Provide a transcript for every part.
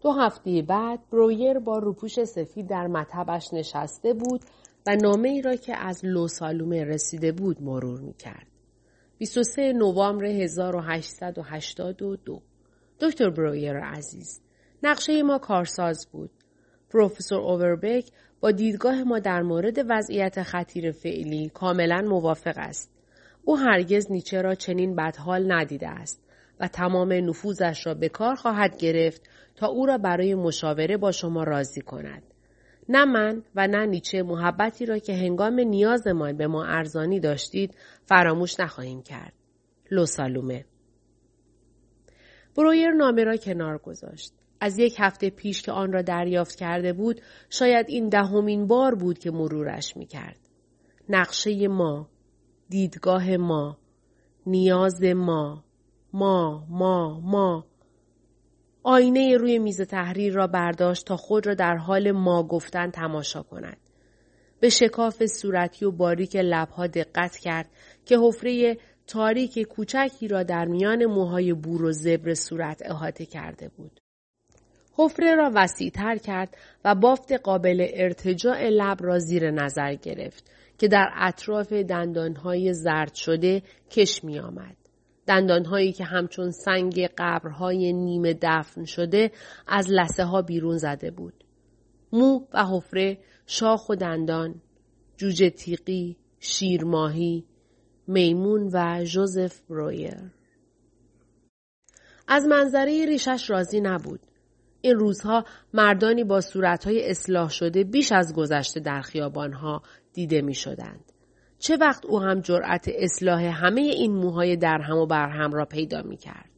دو هفته بعد برویر با روپوش سفید در مطبش نشسته بود و نامه ای را که از لوسالومه رسیده بود مرور می کرد. 23 نوامبر 1882 دکتر برویر عزیز نقشه ما کارساز بود. پروفسور اووربک با دیدگاه ما در مورد وضعیت خطیر فعلی کاملا موافق است. او هرگز نیچه را چنین بدحال ندیده است و تمام نفوذش را به کار خواهد گرفت تا او را برای مشاوره با شما راضی کند. نه من و نه نیچه محبتی را که هنگام نیازمان به ما ارزانی داشتید فراموش نخواهیم کرد. لوسالومه برویر نامه را کنار گذاشت. از یک هفته پیش که آن را دریافت کرده بود شاید این دهمین بار بود که مرورش می کرد. نقشه ما، دیدگاه ما، نیاز ما، ما، ما، ما. آینه روی میز تحریر را برداشت تا خود را در حال ما گفتن تماشا کند. به شکاف صورتی و باریک لبها دقت کرد که حفره تاریک کوچکی را در میان موهای بور و زبر صورت احاطه کرده بود. حفره را وسیعتر کرد و بافت قابل ارتجاع لب را زیر نظر گرفت که در اطراف دندانهای زرد شده کش می آمد. دندانهایی که همچون سنگ قبرهای نیمه دفن شده از لسه ها بیرون زده بود. مو و حفره، شاخ و دندان، جوجه تیقی، شیرماهی، میمون و جوزف برویر. از منظره ریشش راضی نبود. این روزها مردانی با صورتهای اصلاح شده بیش از گذشته در خیابانها دیده می شدند. چه وقت او هم جرأت اصلاح همه این موهای درهم و برهم را پیدا می کرد.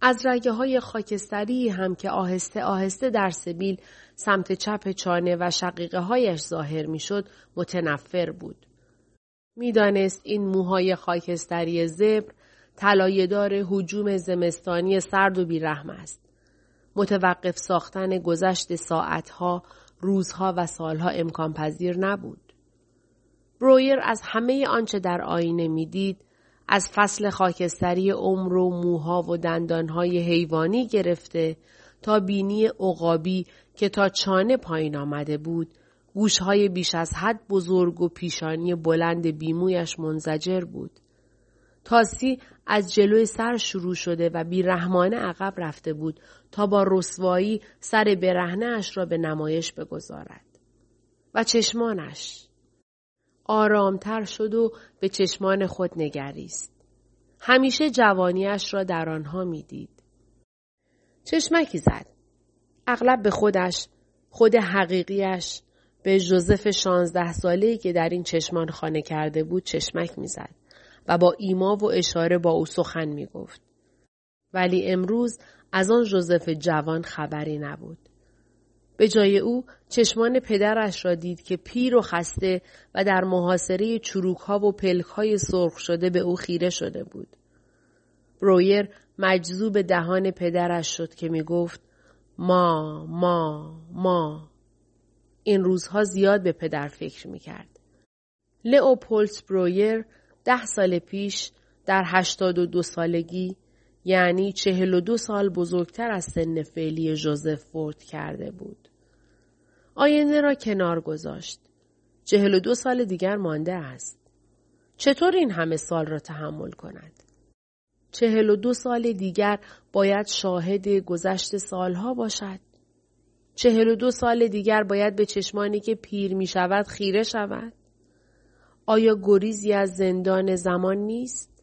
از رگه های خاکستری هم که آهسته آهسته در سبیل سمت چپ چانه و شقیقه هایش ظاهر می شد متنفر بود. می‌دانست این موهای خاکستری زبر طلایهدار حجوم زمستانی سرد و بیرحم است. متوقف ساختن گذشت ساعتها، روزها و سالها امکان پذیر نبود. برویر از همه آنچه در آینه می‌دید از فصل خاکستری عمر و موها و دندانهای حیوانی گرفته تا بینی عقابی که تا چانه پایین آمده بود گوشهای بیش از حد بزرگ و پیشانی بلند بیمویش منزجر بود. تاسی از جلوی سر شروع شده و بیرحمانه عقب رفته بود تا با رسوایی سر برهنه اش را به نمایش بگذارد. و چشمانش آرامتر شد و به چشمان خود نگریست. همیشه جوانیش را در آنها می‌دید. چشمکی زد. اغلب به خودش، خود حقیقیش، به جوزف شانزده ساله که در این چشمان خانه کرده بود چشمک می‌زد و با ایما و اشاره با او سخن می گفت. ولی امروز از آن جوزف جوان خبری نبود. به جای او چشمان پدرش را دید که پیر و خسته و در محاصره چروک ها و پلک های سرخ شده به او خیره شده بود. برویر مجذوب دهان پدرش شد که می گفت ما ما ما این روزها زیاد به پدر فکر می کرد. لئوپولس برویر ده سال پیش در هشتاد و دو سالگی یعنی چهل و دو سال بزرگتر از سن فعلی جوزف فورد کرده بود. آینده را کنار گذاشت. چهل و دو سال دیگر مانده است. چطور این همه سال را تحمل کند؟ چهل و دو سال دیگر باید شاهد گذشت سالها باشد. چهل و دو سال دیگر باید به چشمانی که پیر می شود خیره شود. آیا گریزی از زندان زمان نیست؟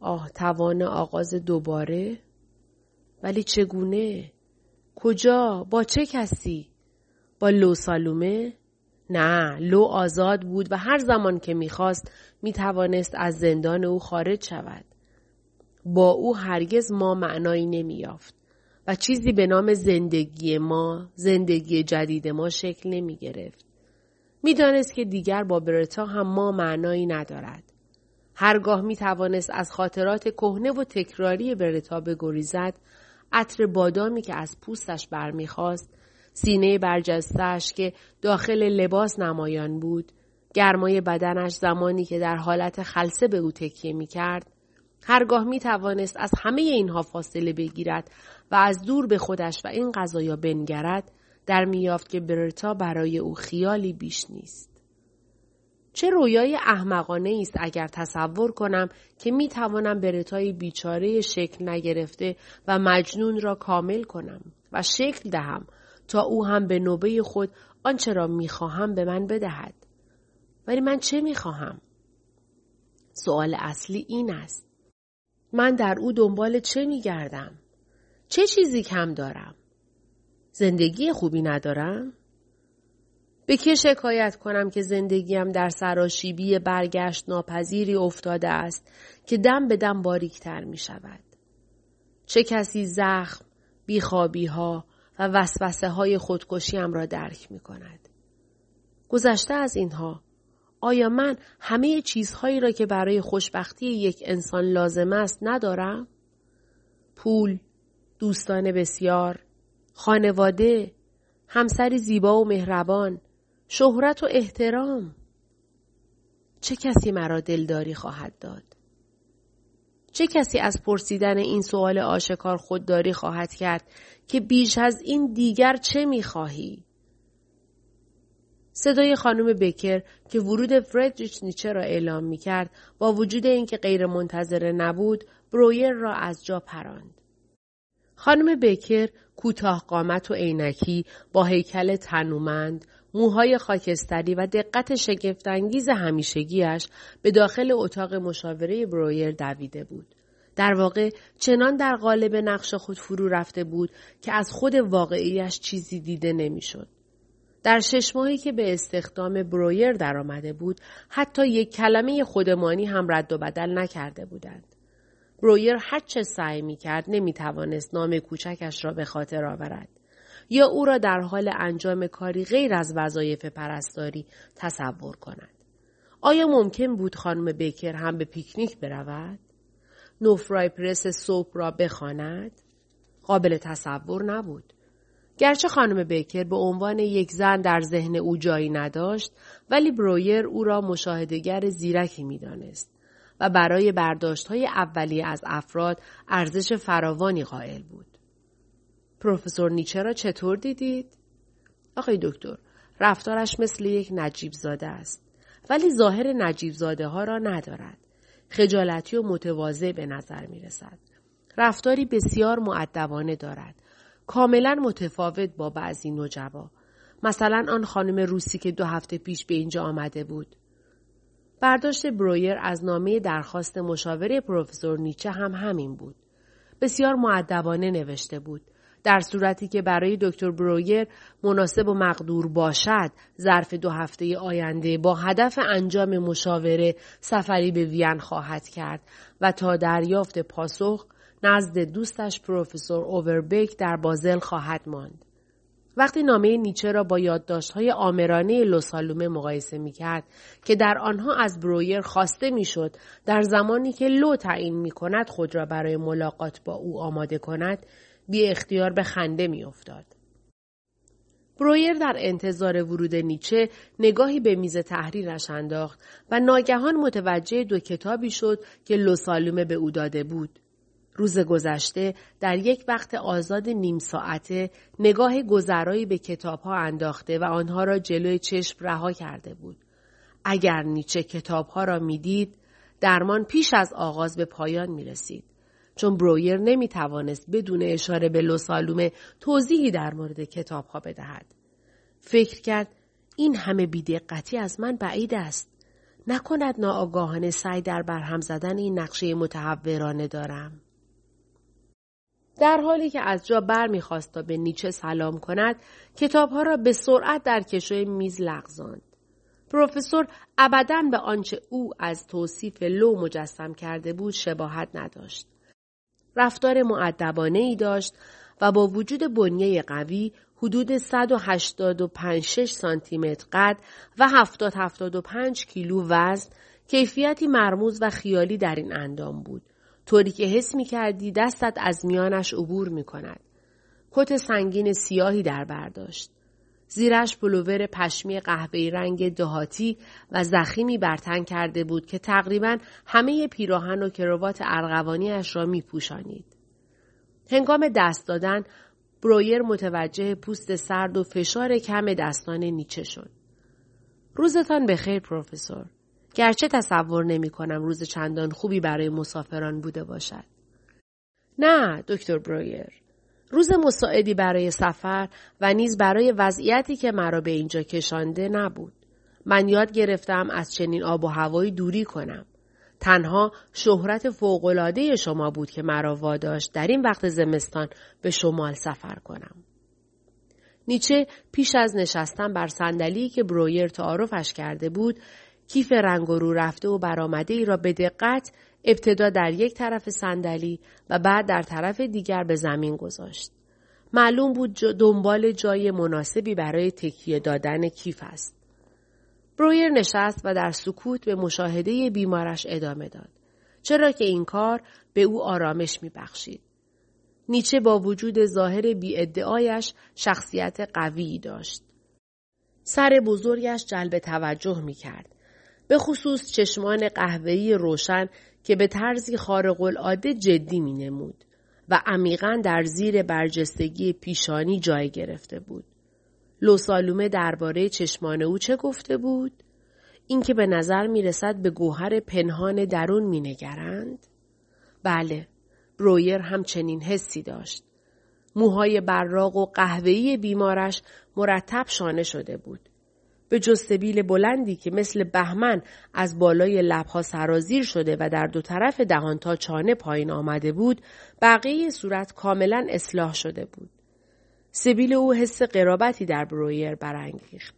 آه توان آغاز دوباره؟ ولی چگونه؟ کجا؟ با چه کسی؟ با لو سالومه؟ نه، لو آزاد بود و هر زمان که می‌خواست می‌توانست از زندان او خارج شود. با او هرگز ما معنایی نمییافت و چیزی به نام زندگی ما، زندگی جدید ما شکل نمی گرفت. می‌دانست که دیگر با برتا هم ما معنایی ندارد. هرگاه می توانست از خاطرات کهنه و تکراری برتا بگریزد، عطر بادامی که از پوستش برمیخواست، سینه برجستش که داخل لباس نمایان بود، گرمای بدنش زمانی که در حالت خلصه به او تکیه می کرد، هرگاه می توانست از همه اینها فاصله بگیرد و از دور به خودش و این قضایا بنگرد در میافت که برتا برای او خیالی بیش نیست. چه رویای احمقانه است اگر تصور کنم که می توانم برتای بیچاره شکل نگرفته و مجنون را کامل کنم و شکل دهم تا او هم به نوبه خود آنچه را می خواهم به من بدهد. ولی من چه می خواهم؟ سوال اصلی این است. من در او دنبال چه می گردم؟ چه چیزی کم دارم؟ زندگی خوبی ندارم؟ به که شکایت کنم که زندگیم در سراشیبی برگشت ناپذیری افتاده است که دم به دم باریکتر می شود. چه کسی زخم، بیخوابی ها و وسوسه های خودکشیم را درک می کند. گذشته از اینها آیا من همه چیزهایی را که برای خوشبختی یک انسان لازم است ندارم؟ پول، دوستان بسیار، خانواده، همسری زیبا و مهربان، شهرت و احترام. چه کسی مرا دلداری خواهد داد؟ چه کسی از پرسیدن این سوال آشکار خودداری خواهد کرد که بیش از این دیگر چه می‌خواهی؟ صدای خانم بکر که ورود فردریچ نیچه را اعلام می کرد با وجود اینکه غیر منتظره نبود برویر را از جا پراند. خانم بکر کوتاه قامت و عینکی با هیکل تنومند موهای خاکستری و دقت شگفتانگیز همیشگیش به داخل اتاق مشاوره برویر دویده بود. در واقع چنان در قالب نقش خود فرو رفته بود که از خود واقعیش چیزی دیده نمی‌شد. در شش ماهی که به استخدام برویر درآمده بود حتی یک کلمه خودمانی هم رد و بدل نکرده بودند. برویر هر چه سعی می کرد توانست نام کوچکش را به خاطر آورد. یا او را در حال انجام کاری غیر از وظایف پرستاری تصور کند. آیا ممکن بود خانم بیکر هم به پیکنیک برود؟ نوفرای پرس صبح را بخواند؟ قابل تصور نبود. گرچه خانم بیکر به عنوان یک زن در ذهن او جایی نداشت ولی برویر او را مشاهدگر زیرکی می‌دانست و برای برداشت های اولیه از افراد ارزش فراوانی قائل بود. پروفسور نیچه را چطور دیدید؟ آقای دکتر، رفتارش مثل یک نجیب زاده است. ولی ظاهر نجیب زاده ها را ندارد. خجالتی و متواضع به نظر می رسد. رفتاری بسیار معدبانه دارد. کاملا متفاوت با بعضی نوجبا. مثلا آن خانم روسی که دو هفته پیش به اینجا آمده بود. برداشت برویر از نامه درخواست مشاوره پروفسور نیچه هم همین بود. بسیار معدبانه نوشته بود. در صورتی که برای دکتر برویر مناسب و مقدور باشد ظرف دو هفته آینده با هدف انجام مشاوره سفری به وین خواهد کرد و تا دریافت پاسخ نزد دوستش پروفسور اووربک در بازل خواهد ماند. وقتی نامه نیچه را با یادداشت‌های آمرانه لوسالومه مقایسه می کرد که در آنها از برویر خواسته می‌شد در زمانی که لو تعیین می کند خود را برای ملاقات با او آماده کند بی اختیار به خنده می افتاد. برویر در انتظار ورود نیچه نگاهی به میز تحریرش انداخت و ناگهان متوجه دو کتابی شد که لوسالومه به او داده بود. روز گذشته در یک وقت آزاد نیم ساعته نگاه گذرایی به کتاب ها انداخته و آنها را جلوی چشم رها کرده بود. اگر نیچه کتاب ها را می‌دید درمان پیش از آغاز به پایان می رسید. چون برویر نمی توانست بدون اشاره به لوسالومه توضیحی در مورد کتاب ها بدهد. فکر کرد این همه بیدقتی از من بعید است. نکند ناآگاهانه سعی در برهم زدن این نقشه متحورانه دارم. در حالی که از جا بر می‌خواست تا به نیچه سلام کند کتابها را به سرعت در کشوی میز لغزاند پروفسور ابدا به آنچه او از توصیف لو مجسم کرده بود شباهت نداشت رفتار معدبانه ای داشت و با وجود بنیه قوی حدود 185 سانتی متر قد و 70 75 کیلو وزن کیفیتی مرموز و خیالی در این اندام بود طوری که حس می کردی دستت از میانش عبور می کند. کت سنگین سیاهی در برداشت. زیرش پلوور پشمی قهوه‌ای رنگ دهاتی و زخیمی برتن کرده بود که تقریبا همه پیراهن و کروات ارغوانیاش را می پوشانید. هنگام دست دادن برویر متوجه پوست سرد و فشار کم دستان نیچه شد. روزتان بخیر پروفسور. گرچه تصور نمی کنم روز چندان خوبی برای مسافران بوده باشد. نه دکتر برویر. روز مساعدی برای سفر و نیز برای وضعیتی که مرا به اینجا کشانده نبود. من یاد گرفتم از چنین آب و هوایی دوری کنم. تنها شهرت فوقالعاده شما بود که مرا واداشت در این وقت زمستان به شمال سفر کنم. نیچه پیش از نشستن بر صندلی که برویر تعارفش کرده بود کیف رنگ و رو رفته و برآمده ای را به دقت ابتدا در یک طرف صندلی و بعد در طرف دیگر به زمین گذاشت. معلوم بود دنبال جای مناسبی برای تکیه دادن کیف است. برویر نشست و در سکوت به مشاهده بیمارش ادامه داد. چرا که این کار به او آرامش می بخشید. نیچه با وجود ظاهر بیادعایش شخصیت قویی داشت. سر بزرگش جلب توجه می کرد. به خصوص چشمان قهوه‌ای روشن که به طرزی خارق العاده جدی می نمود و عمیقا در زیر برجستگی پیشانی جای گرفته بود. لوسالومه درباره چشمان او چه گفته بود؟ اینکه به نظر می رسد به گوهر پنهان درون می نگرند؟ بله، برویر هم چنین حسی داشت. موهای براق و قهوه‌ای بیمارش مرتب شانه شده بود. به جستبیل بلندی که مثل بهمن از بالای لبها سرازیر شده و در دو طرف دهان تا چانه پایین آمده بود بقیه صورت کاملا اصلاح شده بود. سبیل او حس قرابتی در برویر برانگیخت.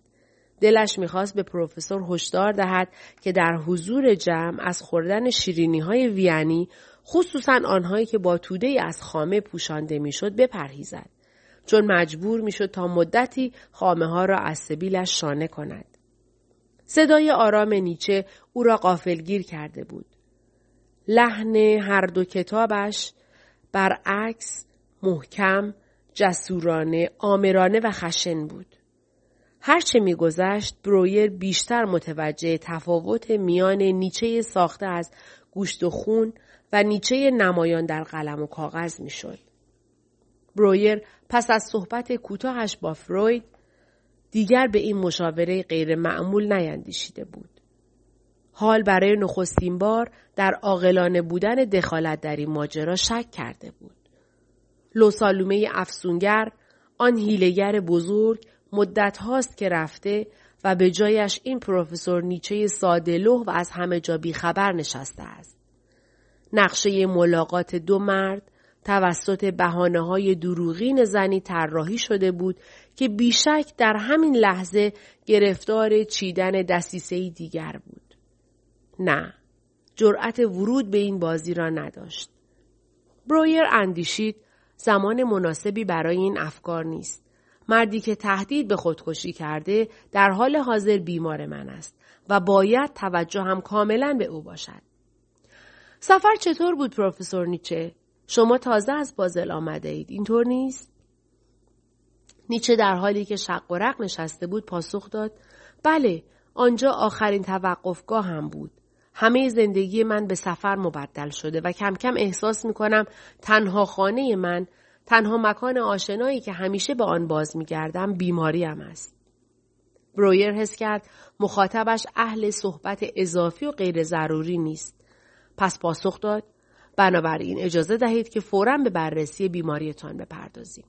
دلش می‌خواست به پروفسور هشدار دهد که در حضور جمع از خوردن شیرینی های ویانی خصوصا آنهایی که با توده از خامه پوشانده می‌شد بپرهیزد. چون مجبور می‌شد تا مدتی خامه ها را از سبیلش شانه کند. صدای آرام نیچه او را قافلگیر کرده بود. لحن هر دو کتابش برعکس محکم، جسورانه، آمرانه و خشن بود. هرچه میگذشت برویر بیشتر متوجه تفاوت میان نیچه ساخته از گوشت و خون و نیچه نمایان در قلم و کاغذ می‌شد. برویر پس از صحبت کوتاهش با فروید دیگر به این مشاوره غیر معمول نیندیشیده بود. حال برای نخستین بار در عاقلانه بودن دخالت در این ماجرا شک کرده بود. لوسالومه افسونگر آن هیلگر بزرگ مدت هاست که رفته و به جایش این پروفسور نیچه ساده و از همه جا بیخبر نشسته است. نقشه ملاقات دو مرد توسط بحانه های دروغین زنی طراحی شده بود که بیشک در همین لحظه گرفتار چیدن دستیسه دیگر بود. نه، جرأت ورود به این بازی را نداشت. برویر اندیشید زمان مناسبی برای این افکار نیست. مردی که تهدید به خودکشی کرده در حال حاضر بیمار من است و باید توجه هم کاملا به او باشد. سفر چطور بود پروفسور نیچه؟ شما تازه از بازل آمده اید اینطور نیست؟ نیچه در حالی که شق و رق نشسته بود پاسخ داد بله آنجا آخرین توقفگاه هم بود همه زندگی من به سفر مبدل شده و کم کم احساس می کنم تنها خانه من تنها مکان آشنایی که همیشه به آن باز می گردم بیماریم است. برویر حس کرد مخاطبش اهل صحبت اضافی و غیر ضروری نیست. پس پاسخ داد بنابراین اجازه دهید که فورا به بررسی بیماریتان بپردازیم.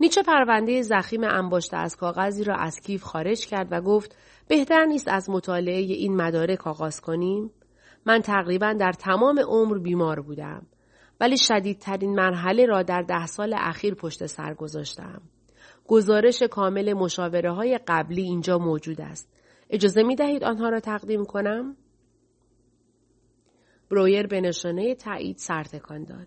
نیچه پرونده زخیم انباشته از کاغذی را از کیف خارج کرد و گفت بهتر نیست از مطالعه این مدارک آغاز کنیم؟ من تقریبا در تمام عمر بیمار بودم ولی شدیدترین مرحله را در ده سال اخیر پشت سر گذاشتم. گزارش کامل مشاوره های قبلی اینجا موجود است. اجازه می دهید آنها را تقدیم کنم؟ برویر به نشانه تایید سرتکان داد.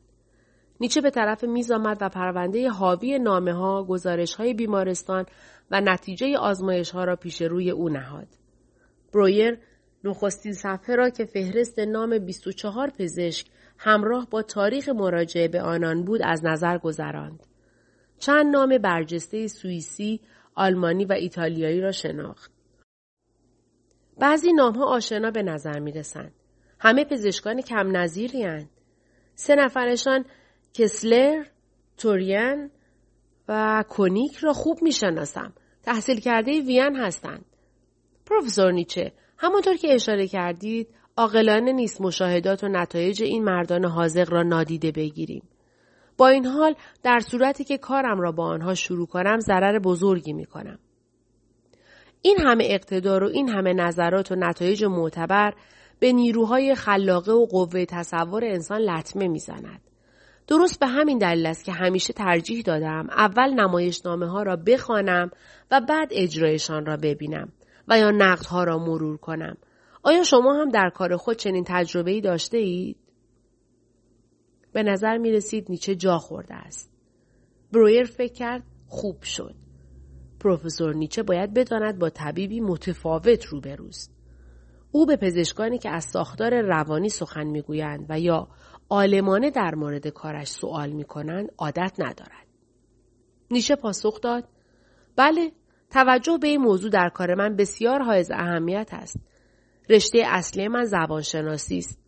نیچه به طرف میز آمد و پرونده حاوی نامه ها، گزارش های بیمارستان و نتیجه آزمایش ها را پیش روی او نهاد. برویر نخستین صفحه را که فهرست نام 24 پزشک همراه با تاریخ مراجعه به آنان بود از نظر گذراند. چند نام برجسته سوئیسی آلمانی و ایتالیایی را شناخت. بعضی نام ها آشنا به نظر می رسند. همه پزشکان کم نظیری. سه نفرشان کسلر، توریان و کونیک را خوب می شناسم. تحصیل کرده وین هستند. پروفسور نیچه همانطور که اشاره کردید عاقلانه نیست مشاهدات و نتایج این مردان حاضق را نادیده بگیریم. با این حال در صورتی که کارم را با آنها شروع کنم ضرر بزرگی می کنم. این همه اقتدار و این همه نظرات و نتایج معتبر به نیروهای خلاقه و قوه تصور انسان لطمه می‌زند. درست به همین دلیل است که همیشه ترجیح دادم اول نمایشنامه ها را بخوانم و بعد اجرایشان را ببینم و یا نقدها را مرور کنم. آیا شما هم در کار خود چنین تجربه ای داشته اید؟ به نظر می رسید نیچه جا خورده است. برویر فکر کرد خوب شد. پروفسور نیچه باید بداند با طبیبی متفاوت روبروست. او به پزشکانی که از ساختار روانی سخن می‌گویند و یا عالمانه در مورد کارش سوال می‌کنند عادت ندارد. نیشه پاسخ داد بله توجه به این موضوع در کار من بسیار حائز اهمیت است. رشته اصلی من زبانشناسی است.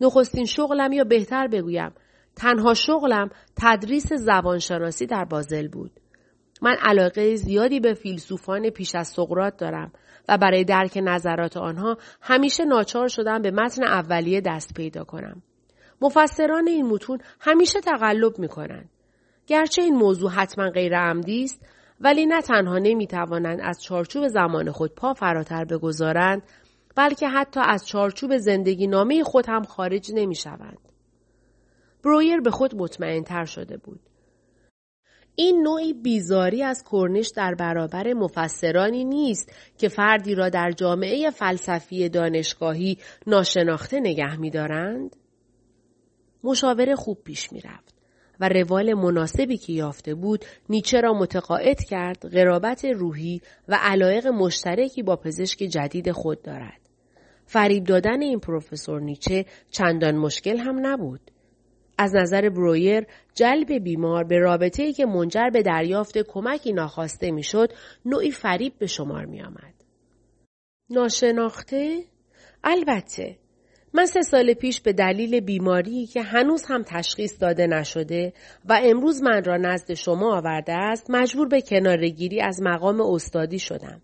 نخستین شغلم یا بهتر بگویم تنها شغلم تدریس زبانشناسی در بازل بود. من علاقه زیادی به فیلسوفان پیش از سقرات دارم و برای درک نظرات آنها همیشه ناچار شدم به متن اولیه دست پیدا کنم. مفسران این متون همیشه تقلب می کنند. گرچه این موضوع حتما غیر عمدی است ولی نه تنها نمی توانند از چارچوب زمان خود پا فراتر بگذارند بلکه حتی از چارچوب زندگی نامه خود هم خارج نمی شوند. برویر به خود مطمئن تر شده بود. این نوعی بیزاری از کرنش در برابر مفسرانی نیست که فردی را در جامعه فلسفی دانشگاهی ناشناخته نگه می دارند؟ مشاوره خوب پیش می رفت و روال مناسبی که یافته بود نیچه را متقاعد کرد غرابت روحی و علایق مشترکی با پزشک جدید خود دارد. فریب دادن این پروفسور نیچه چندان مشکل هم نبود. از نظر برویر جلب بیمار به رابطه ای که منجر به دریافت کمکی ناخواسته می‌شد نوعی فریب به شمار می آمد. ناشناخته؟ البته. من سه سال پیش به دلیل بیماری که هنوز هم تشخیص داده نشده و امروز من را نزد شما آورده است مجبور به کنارگیری از مقام استادی شدم.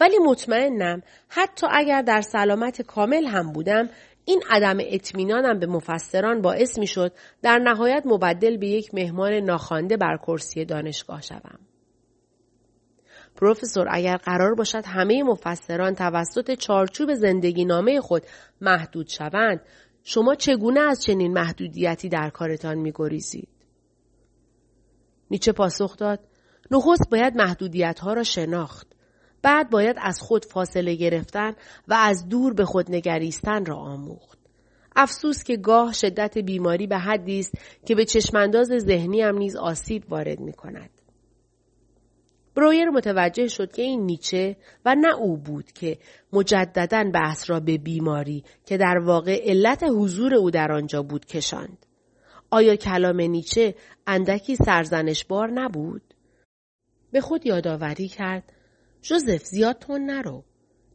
ولی مطمئنم حتی اگر در سلامت کامل هم بودم این عدم اطمینانم به مفسران باعث می شد در نهایت مبدل به یک مهمان ناخوانده بر کرسی دانشگاه شوم. پروفسور اگر قرار باشد همه مفسران توسط چارچوب زندگی نامه خود محدود شوند شما چگونه از چنین محدودیتی در کارتان می گریزید؟ نیچه پاسخ داد نخست باید محدودیت ها را شناخت. بعد باید از خود فاصله گرفتن و از دور به خود نگریستن را آموخت. افسوس که گاه شدت بیماری به حدی است که به چشمانداز ذهنی هم نیز آسیب وارد می کند. برویر متوجه شد که این نیچه و نه او بود که مجددا بحث را به بیماری که در واقع علت حضور او در آنجا بود کشاند. آیا کلام نیچه اندکی سرزنشبار نبود؟ به خود یادآوری کرد جوزف زیاد تون نرو.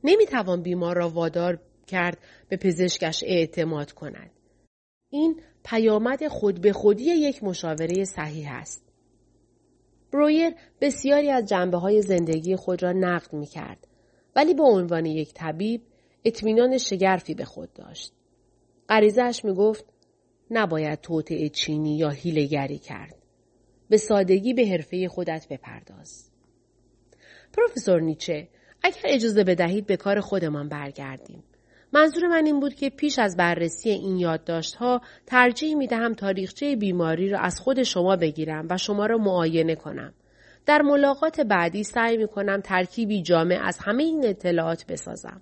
نمی‌توان بیمار را وادار کرد به پزشکش اعتماد کند. این پیامد خود به خودی یک مشاوره صحیح است. برویر بسیاری از جنبه های زندگی خود را نقد می کرد ولی به عنوان یک طبیب اطمینان شگرفی به خود داشت. غریزش می گفت نباید توطعه چینی یا هیلگری کرد. به سادگی به حرفه خودت بپرداز. پروفسور نیچه اگر اجازه بدهید به کار خودمان برگردیم. منظور من این بود که پیش از بررسی این یادداشتها ترجیح می دهم تاریخچه بیماری را از خود شما بگیرم و شما را معاینه کنم. در ملاقات بعدی سعی می کنم ترکیبی جامع از همه این اطلاعات بسازم.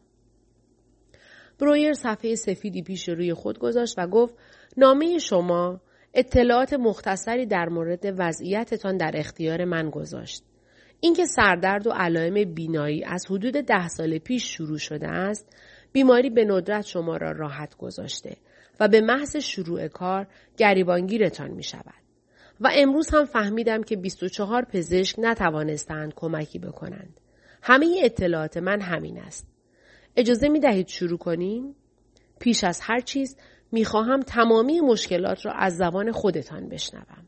برویر صفحه سفیدی پیش روی خود گذاشت و گفت نامه شما اطلاعات مختصری در مورد وضعیتتان در اختیار من گذاشت. اینکه سردرد و علائم بینایی از حدود ده سال پیش شروع شده است بیماری به ندرت شما را راحت گذاشته و به محض شروع کار گریبانگیرتان می شود. و امروز هم فهمیدم که 24 پزشک نتوانستند کمکی بکنند. همه اطلاعات من همین است. اجازه می دهید شروع کنیم؟ پیش از هر چیز می خواهم تمامی مشکلات را از زبان خودتان بشنوم.